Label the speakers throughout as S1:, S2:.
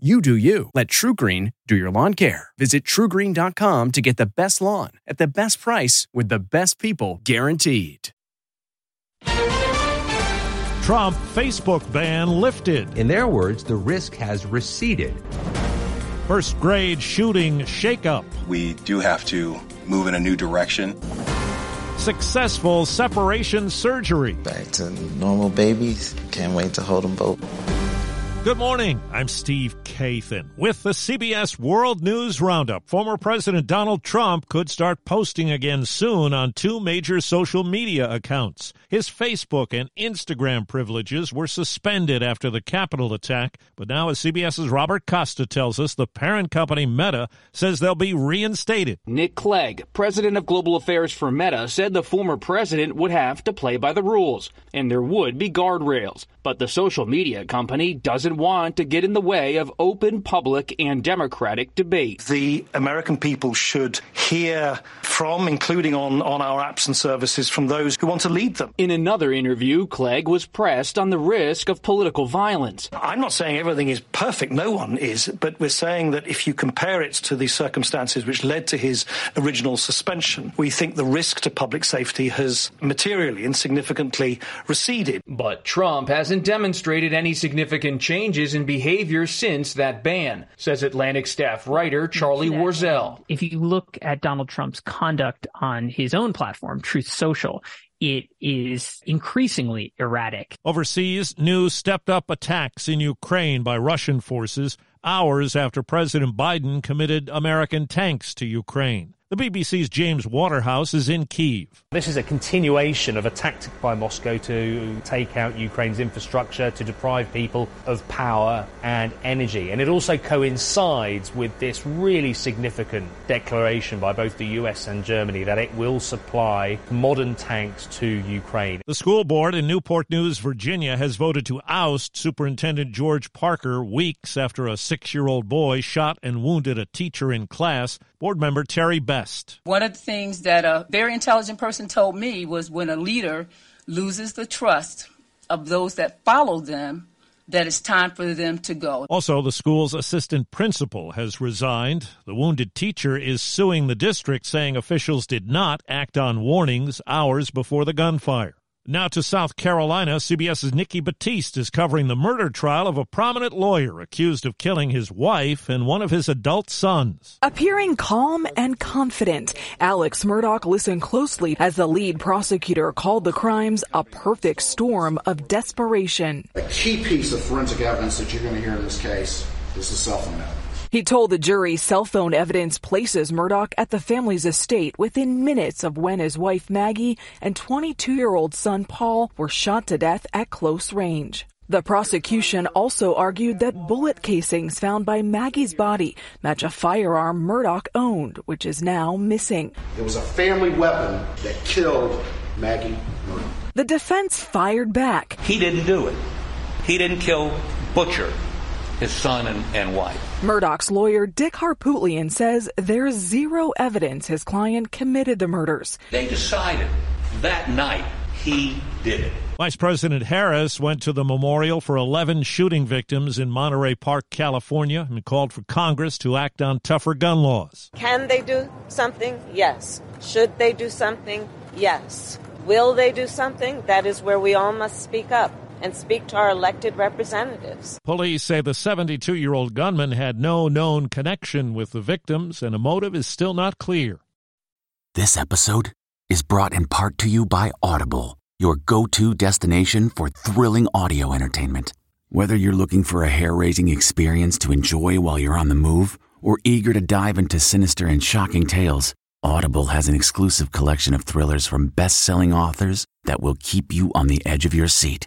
S1: You do you. Let TruGreen do your lawn care. Visit trugreen.com to get the best lawn at the best price with the best people guaranteed.
S2: Trump Facebook ban lifted.
S3: In their words, the risk has receded.
S2: First grade shooting shakeup.
S4: We do have to move in a new direction.
S2: Successful separation surgery.
S5: Back to normal babies. Can't wait to hold them both.
S2: Good morning. I'm Steve Kathan with the CBS World News Roundup. Former President Donald Trump could start posting again soon on two major social media accounts. His Facebook and Instagram privileges were suspended after the Capitol attack, but now, as CBS's Robert Costa tells us, the parent company Meta says they'll be reinstated.
S6: Nick Clegg, president of global affairs for Meta, said the former president would have to play by the rules, and there would be guardrails. But the social media company doesn't want to get in the way of open public and democratic debate.
S7: The American people should hear from, including on, on our apps and services, from those who want to lead them.
S6: In another interview, Clegg was pressed on the risk of political violence.
S7: I'm not saying everything is perfect, no one is, but we're saying that if you compare it to the circumstances which led to his original suspension, we think the risk to public safety has materially and significantly receded.
S6: But Trump hasn't demonstrated any significant changes in behavior since that ban, says Atlantic staff writer Charlie Warzel.
S8: If you look at Donald Trump's conduct on his own platform, Truth Social, it is increasingly erratic.
S2: Overseas, new stepped up attacks in Ukraine by Russian forces hours after President Biden committed American tanks to Ukraine. The BBC's James Waterhouse is in Kiev.
S9: This is a continuation of a tactic by Moscow to take out Ukraine's infrastructure, to deprive people of power and energy. And it also coincides with this really significant declaration by both the US and Germany that it will supply modern tanks to Ukraine.
S2: The school board in Newport News, Virginia, has voted to oust Superintendent George Parker weeks after a six year old boy shot and wounded a teacher in class. Board member Terry Best.
S10: One of the things that a very intelligent person told me was when a leader loses the trust of those that follow them, that it's time for them to go.
S2: Also, the school's assistant principal has resigned. The wounded teacher is suing the district, saying officials did not act on warnings hours before the gunfire. Now to South Carolina, CBS's Nikki Batiste is covering the murder trial of a prominent lawyer accused of killing his wife and one of his adult sons.
S11: Appearing calm and confident, Alex Murdaugh listened closely as the lead prosecutor called the crimes a perfect storm of desperation.
S12: A key piece of forensic evidence that you're going to hear in this case is the cell phone evidence.
S11: He told the jury cell phone evidence places Murdaugh at the family's estate within minutes of when his wife Maggie and 22 year old son Paul were shot to death at close range. The prosecution also argued that bullet casings found by Maggie's body match a firearm Murdaugh owned, which is now missing.
S12: It was a family weapon that killed Maggie Murdaugh.
S11: The defense fired back.
S13: He didn't do it. He didn't kill Butcher his son and, and wife.
S11: Murdaugh's lawyer, Dick Harpootlian, says there's zero evidence his client committed the murders.
S13: They decided that night he did it.
S2: Vice President Harris went to the memorial for 11 shooting victims in Monterey Park, California, and called for Congress to act on tougher gun laws.
S14: Can they do something? Yes. Should they do something? Yes. Will they do something? That is where we all must speak up and speak to our elected representatives.
S2: Police say the 72 year old gunman had no known connection with the victims, and a motive is still not clear.
S15: This episode is brought in part to you by Audible, your go to destination for thrilling audio entertainment. Whether you're looking for a hair raising experience to enjoy while you're on the move or eager to dive into sinister and shocking tales, Audible has an exclusive collection of thrillers from best selling authors that will keep you on the edge of your seat.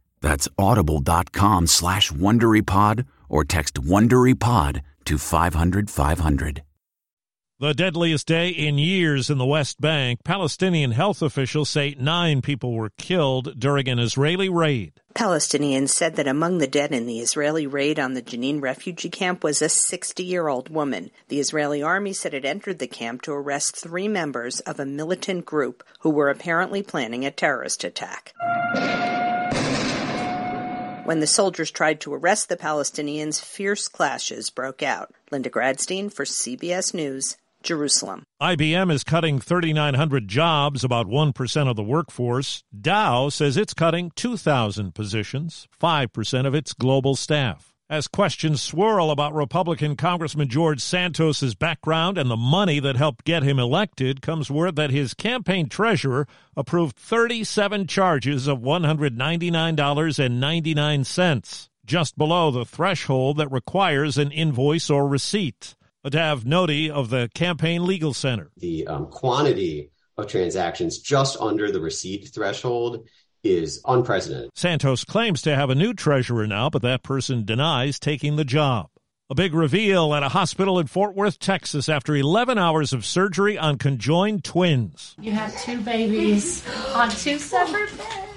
S15: That's audible.com slash WonderyPod or text WonderyPod to 500, 500.
S2: The deadliest day in years in the West Bank. Palestinian health officials say nine people were killed during an Israeli raid.
S16: Palestinians said that among the dead in the Israeli raid on the Jenin refugee camp was a 60 year old woman. The Israeli army said it entered the camp to arrest three members of a militant group who were apparently planning a terrorist attack. When the soldiers tried to arrest the Palestinians, fierce clashes broke out. Linda Gradstein for CBS News, Jerusalem.
S2: IBM is cutting 3,900 jobs, about 1% of the workforce. Dow says it's cutting 2,000 positions, 5% of its global staff. As questions swirl about Republican Congressman George Santos's background and the money that helped get him elected, comes word that his campaign treasurer approved 37 charges of $199.99, just below the threshold that requires an invoice or receipt. Adav Noti of the Campaign Legal Center.
S17: The um, quantity of transactions just under the receipt threshold is unprecedented.
S2: Santos claims to have a new treasurer now, but that person denies taking the job. A big reveal at a hospital in Fort Worth, Texas, after 11 hours of surgery on conjoined twins.
S18: You have two babies on two separate beds.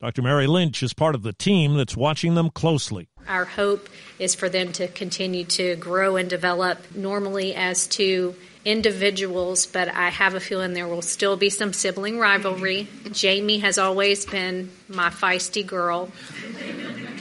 S2: Dr. Mary Lynch is part of the team that's watching them closely.
S19: Our hope is for them to continue to grow and develop normally as two individuals, but I have a feeling there will still be some sibling rivalry. Jamie has always been my feisty girl.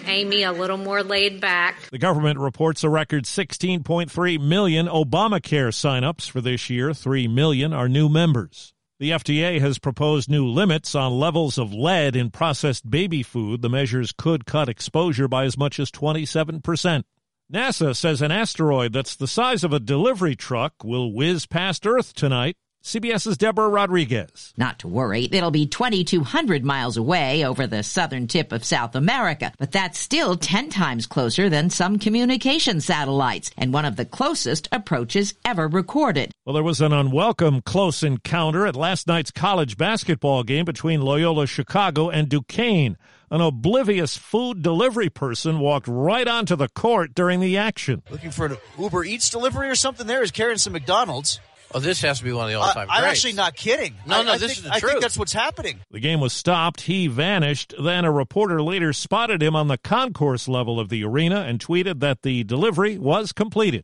S19: Amy a little more laid back.
S2: The government reports a record 16.3 million Obamacare signups for this year. 3 million are new members. The FDA has proposed new limits on levels of lead in processed baby food. The measures could cut exposure by as much as 27 percent. NASA says an asteroid that's the size of a delivery truck will whiz past Earth tonight. CBS's Deborah Rodriguez.
S20: Not to worry, it'll be 2,200 miles away over the southern tip of South America, but that's still 10 times closer than some communication satellites and one of the closest approaches ever recorded.
S2: Well, there was an unwelcome close encounter at last night's college basketball game between Loyola Chicago and Duquesne. An oblivious food delivery person walked right onto the court during the action.
S21: Looking for an Uber Eats delivery or something there is carrying some McDonald's.
S22: Oh, this has to be one of the all-time.
S21: Uh, I'm actually not kidding.
S22: No, no,
S21: I, I
S22: this
S21: think,
S22: is the
S21: I
S22: truth.
S21: think that's what's happening.
S2: The game was stopped. He vanished. Then a reporter later spotted him on the concourse level of the arena and tweeted that the delivery was completed.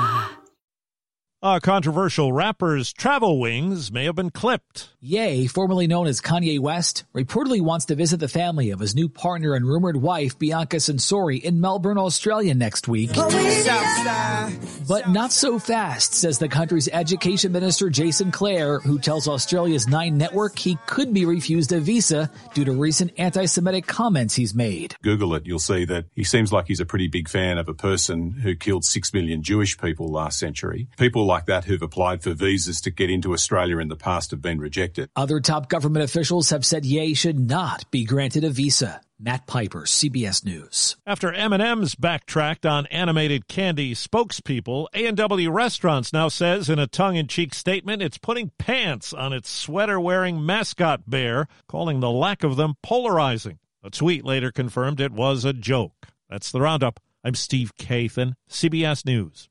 S2: A controversial rapper's travel wings may have been clipped.
S23: Ye, formerly known as Kanye West, reportedly wants to visit the family of his new partner and rumored wife, Bianca Censori, in Melbourne, Australia next week. But not so fast, says the country's education minister, Jason Clare, who tells Australia's Nine Network he could be refused a visa due to recent anti-Semitic comments he's made.
S24: Google it, you'll see that he seems like he's a pretty big fan of a person who killed six million Jewish people last century. People like that who've applied for visas to get into Australia in the past have been rejected.
S23: Other top government officials have said Ye should not be granted a visa. Matt Piper, CBS News.
S2: After M&M's backtracked on animated candy spokespeople, A&W Restaurants now says in a tongue-in-cheek statement it's putting pants on its sweater-wearing mascot bear, calling the lack of them polarizing. A tweet later confirmed it was a joke. That's the Roundup. I'm Steve Kathan, CBS News.